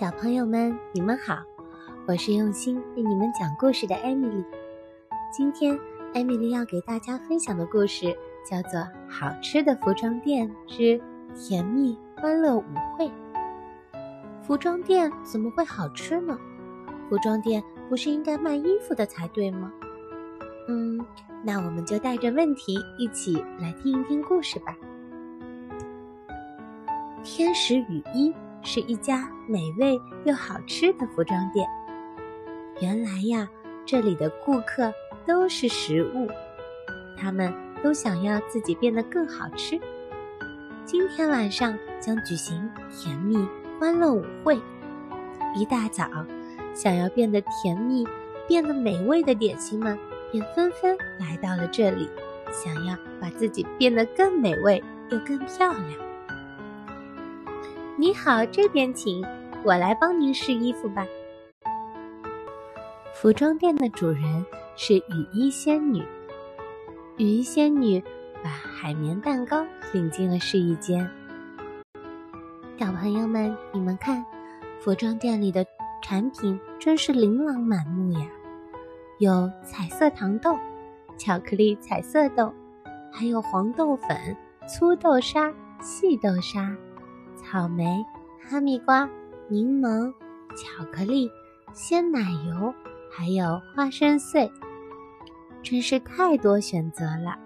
小朋友们，你们好，我是用心为你们讲故事的艾米丽。今天，艾米丽要给大家分享的故事叫做《好吃的服装店之甜蜜欢乐舞会》。服装店怎么会好吃呢？服装店不是应该卖衣服的才对吗？嗯，那我们就带着问题一起来听一听故事吧。天使雨衣。是一家美味又好吃的服装店。原来呀，这里的顾客都是食物，他们都想要自己变得更好吃。今天晚上将举行甜蜜欢乐舞会。一大早，想要变得甜蜜、变得美味的点心们便纷纷来到了这里，想要把自己变得更美味又更漂亮。你好，这边请，我来帮您试衣服吧。服装店的主人是雨衣仙女。雨衣仙女把海绵蛋糕领进了试衣间。小朋友们，你们看，服装店里的产品真是琳琅满目呀！有彩色糖豆、巧克力彩色豆，还有黄豆粉、粗豆沙、细豆沙。草莓、哈密瓜、柠檬、巧克力、鲜奶油，还有花生碎，真是太多选择了。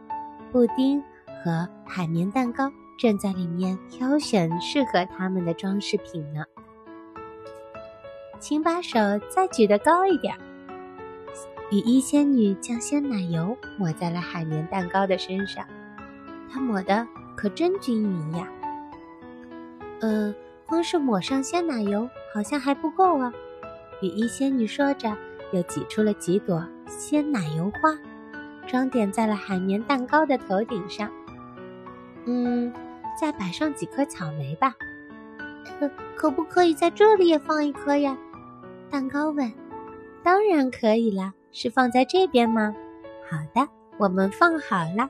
布丁和海绵蛋糕正在里面挑选适合他们的装饰品呢。请把手再举得高一点。雨衣仙女将鲜奶油抹在了海绵蛋糕的身上，她抹的可真均匀呀。呃，光是抹上鲜奶油好像还不够啊！雨衣仙女说着，又挤出了几朵鲜奶油花，装点在了海绵蛋糕的头顶上。嗯，再摆上几颗草莓吧。可可不可以在这里也放一颗呀？蛋糕问。当然可以了，是放在这边吗？好的，我们放好了，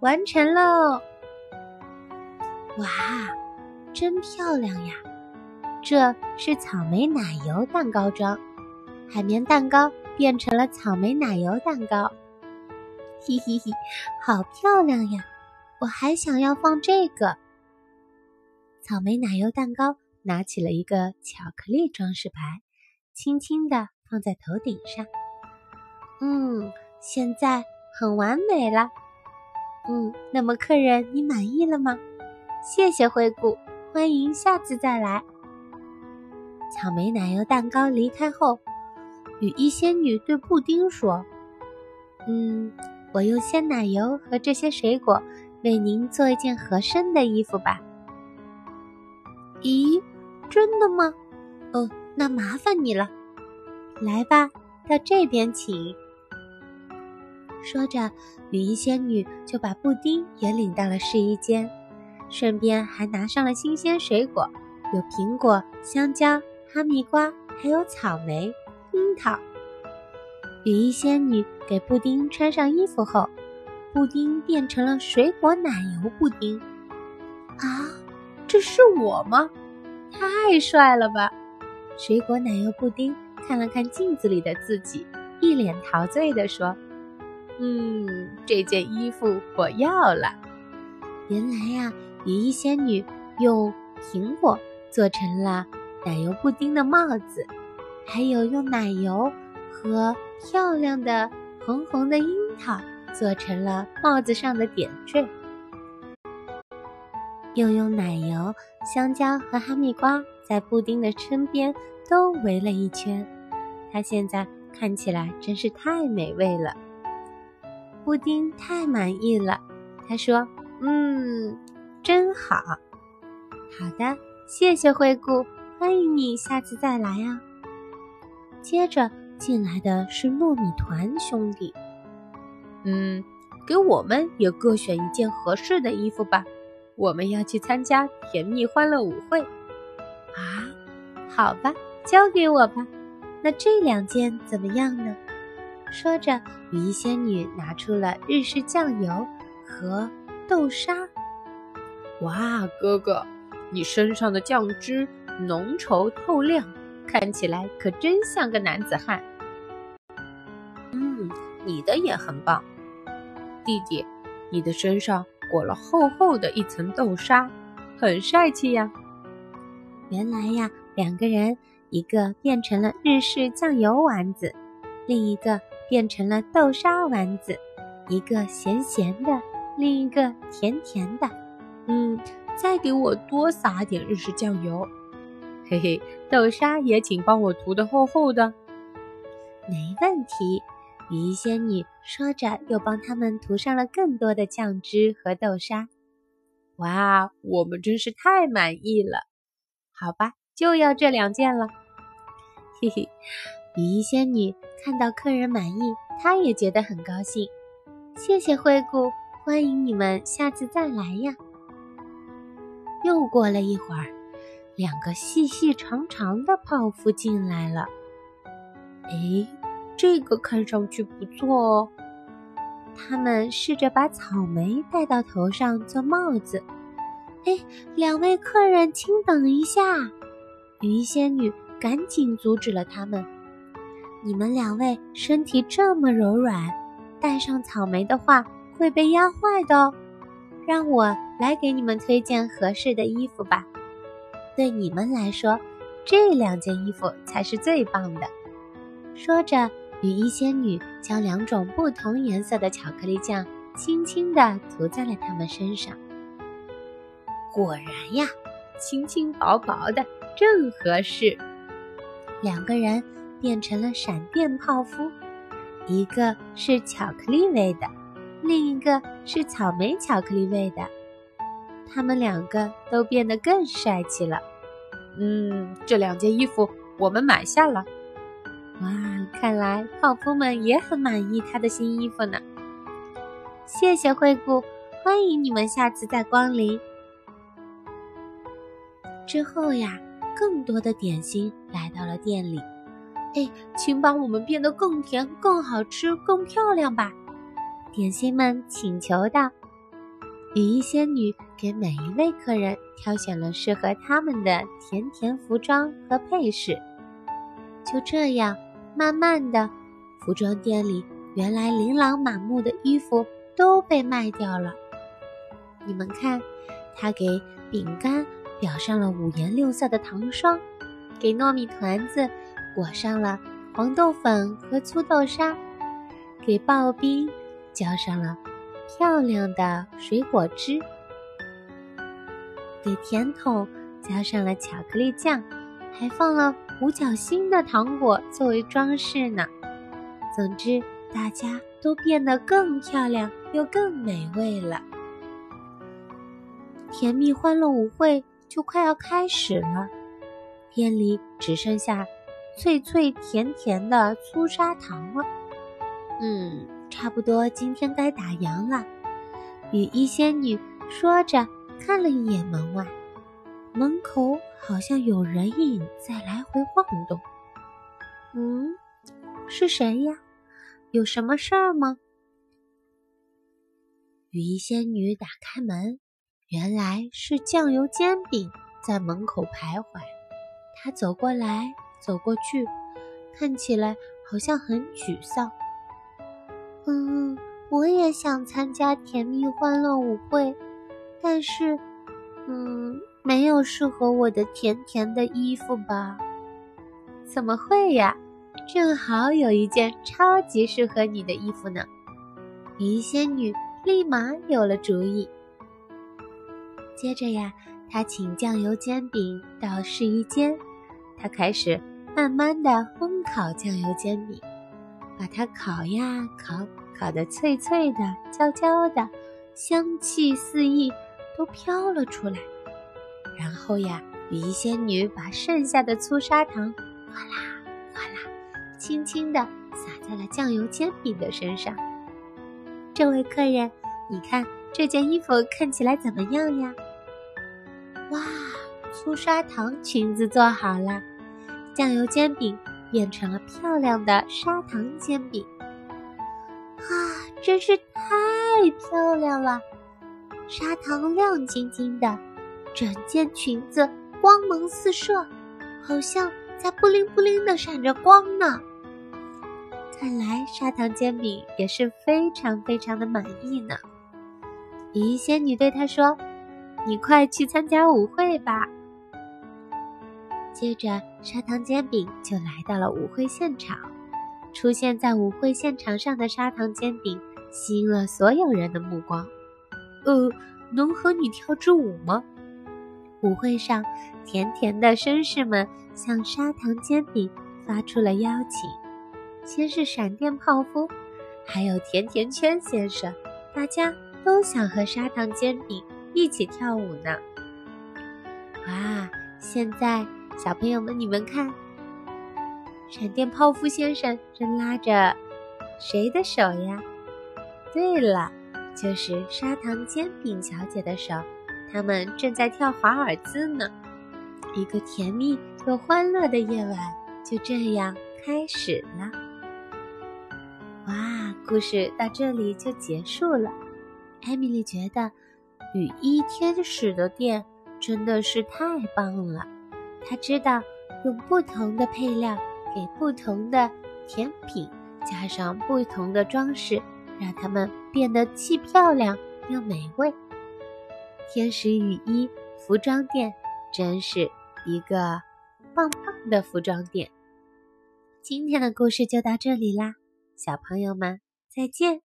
完成喽！哇！真漂亮呀！这是草莓奶油蛋糕装，海绵蛋糕变成了草莓奶油蛋糕。嘿嘿嘿，好漂亮呀！我还想要放这个草莓奶油蛋糕，拿起了一个巧克力装饰牌，轻轻地放在头顶上。嗯，现在很完美了。嗯，那么客人，你满意了吗？谢谢惠顾。欢迎下次再来。草莓奶油蛋糕离开后，雨衣仙女对布丁说：“嗯，我用鲜奶油和这些水果为您做一件合身的衣服吧。”咦，真的吗？哦，那麻烦你了。来吧，到这边请。说着，雨衣仙女就把布丁也领到了试衣间。顺便还拿上了新鲜水果，有苹果、香蕉、哈密瓜，还有草莓、樱桃。雨衣仙女给布丁穿上衣服后，布丁变成了水果奶油布丁。啊，这是我吗？太帅了吧！水果奶油布丁看了看镜子里的自己，一脸陶醉地说：“嗯，这件衣服我要了。原来呀。”雨衣仙女用苹果做成了奶油布丁的帽子，还有用奶油和漂亮的红红的樱桃做成了帽子上的点缀，又用奶油、香蕉和哈密瓜在布丁的身边都围了一圈。它现在看起来真是太美味了。布丁太满意了，他说：“嗯。”真好，好的，谢谢惠顾，欢迎你下次再来啊。接着进来的是糯米团兄弟，嗯，给我们也各选一件合适的衣服吧，我们要去参加甜蜜欢乐舞会。啊，好吧，交给我吧。那这两件怎么样呢？说着，雨衣仙女拿出了日式酱油和豆沙。哇，哥哥，你身上的酱汁浓稠透亮，看起来可真像个男子汉。嗯，你的也很棒，弟弟，你的身上裹了厚厚的一层豆沙，很帅气呀。原来呀，两个人，一个变成了日式酱油丸子，另一个变成了豆沙丸子，一个咸咸的，另一个甜甜的。嗯，再给我多撒点日式酱油。嘿嘿，豆沙也请帮我涂的厚厚的。没问题，雨衣仙女说着，又帮他们涂上了更多的酱汁和豆沙。哇，我们真是太满意了。好吧，就要这两件了。嘿嘿，雨衣仙女看到客人满意，她也觉得很高兴。谢谢惠顾，欢迎你们下次再来呀。又过了一会儿，两个细细长长的泡芙进来了。哎，这个看上去不错哦。他们试着把草莓戴到头上做帽子。哎，两位客人，请等一下！雨衣仙女赶紧阻止了他们。你们两位身体这么柔软，戴上草莓的话会被压坏的哦。让我来给你们推荐合适的衣服吧。对你们来说，这两件衣服才是最棒的。说着，雨衣仙女将两种不同颜色的巧克力酱轻轻地涂在了他们身上。果然呀，轻轻薄薄的，正合适。两个人变成了闪电泡芙，一个是巧克力味的，另一个是草莓巧克力味的。他们两个都变得更帅气了。嗯，这两件衣服我们买下了。哇，看来泡芙们也很满意他的新衣服呢。谢谢惠顾，欢迎你们下次再光临。之后呀，更多的点心来到了店里。哎，请把我们变得更甜、更好吃、更漂亮吧！点心们请求道。雨衣仙女给每一位客人挑选了适合他们的甜甜服装和配饰。就这样，慢慢的，服装店里原来琳琅满目的衣服都被卖掉了。你们看，他给饼干。裱上了五颜六色的糖霜，给糯米团子裹上了黄豆粉和粗豆沙，给刨冰浇上了漂亮的水果汁，给甜筒加上了巧克力酱，还放了五角星的糖果作为装饰呢。总之，大家都变得更漂亮又更美味了。甜蜜欢乐舞会。就快要开始了，店里只剩下脆脆甜甜的粗砂糖了。嗯，差不多今天该打烊了。雨衣仙女说着，看了一眼门外，门口好像有人影在来回晃动。嗯，是谁呀？有什么事儿吗？雨衣仙女打开门。原来是酱油煎饼在门口徘徊，他走过来走过去，看起来好像很沮丧。嗯，我也想参加甜蜜欢乐舞会，但是，嗯，没有适合我的甜甜的衣服吧？怎么会呀？正好有一件超级适合你的衣服呢！鱼仙女立马有了主意。接着呀，他请酱油煎饼到试衣间，他开始慢慢的烘烤酱油煎饼，把它烤呀烤，烤得脆脆的、焦焦的，香气四溢，都飘了出来。然后呀，雨衣仙女把剩下的粗砂糖哗啦哗啦，轻轻地撒在了酱油煎饼的身上。这位客人，你看这件衣服看起来怎么样呀？哇，粗砂糖裙子做好了，酱油煎饼变成了漂亮的砂糖煎饼。啊，真是太漂亮了！砂糖亮晶晶的，整件裙子光芒四射，好像在布灵布灵的闪着光呢。看来砂糖煎饼也是非常非常的满意呢。咦仙女对他说：“你快去参加舞会吧。”接着，砂糖煎饼就来到了舞会现场。出现在舞会现场上的砂糖煎饼吸引了所有人的目光。呃，能和你跳支舞吗？舞会上，甜甜的绅士们向砂糖煎饼发出了邀请。先是闪电泡芙，还有甜甜圈先生，大家都想和砂糖煎饼一起跳舞呢。哇，现在！小朋友们，你们看，闪电泡芙先生正拉着谁的手呀？对了，就是砂糖煎饼小姐的手。他们正在跳华尔兹呢。一个甜蜜又欢乐的夜晚就这样开始了。哇，故事到这里就结束了。艾米丽觉得雨衣天使的店真的是太棒了。他知道用不同的配料给不同的甜品加上不同的装饰，让它们变得既漂亮又美味。天使雨衣服装店真是一个棒棒的服装店。今天的故事就到这里啦，小朋友们再见。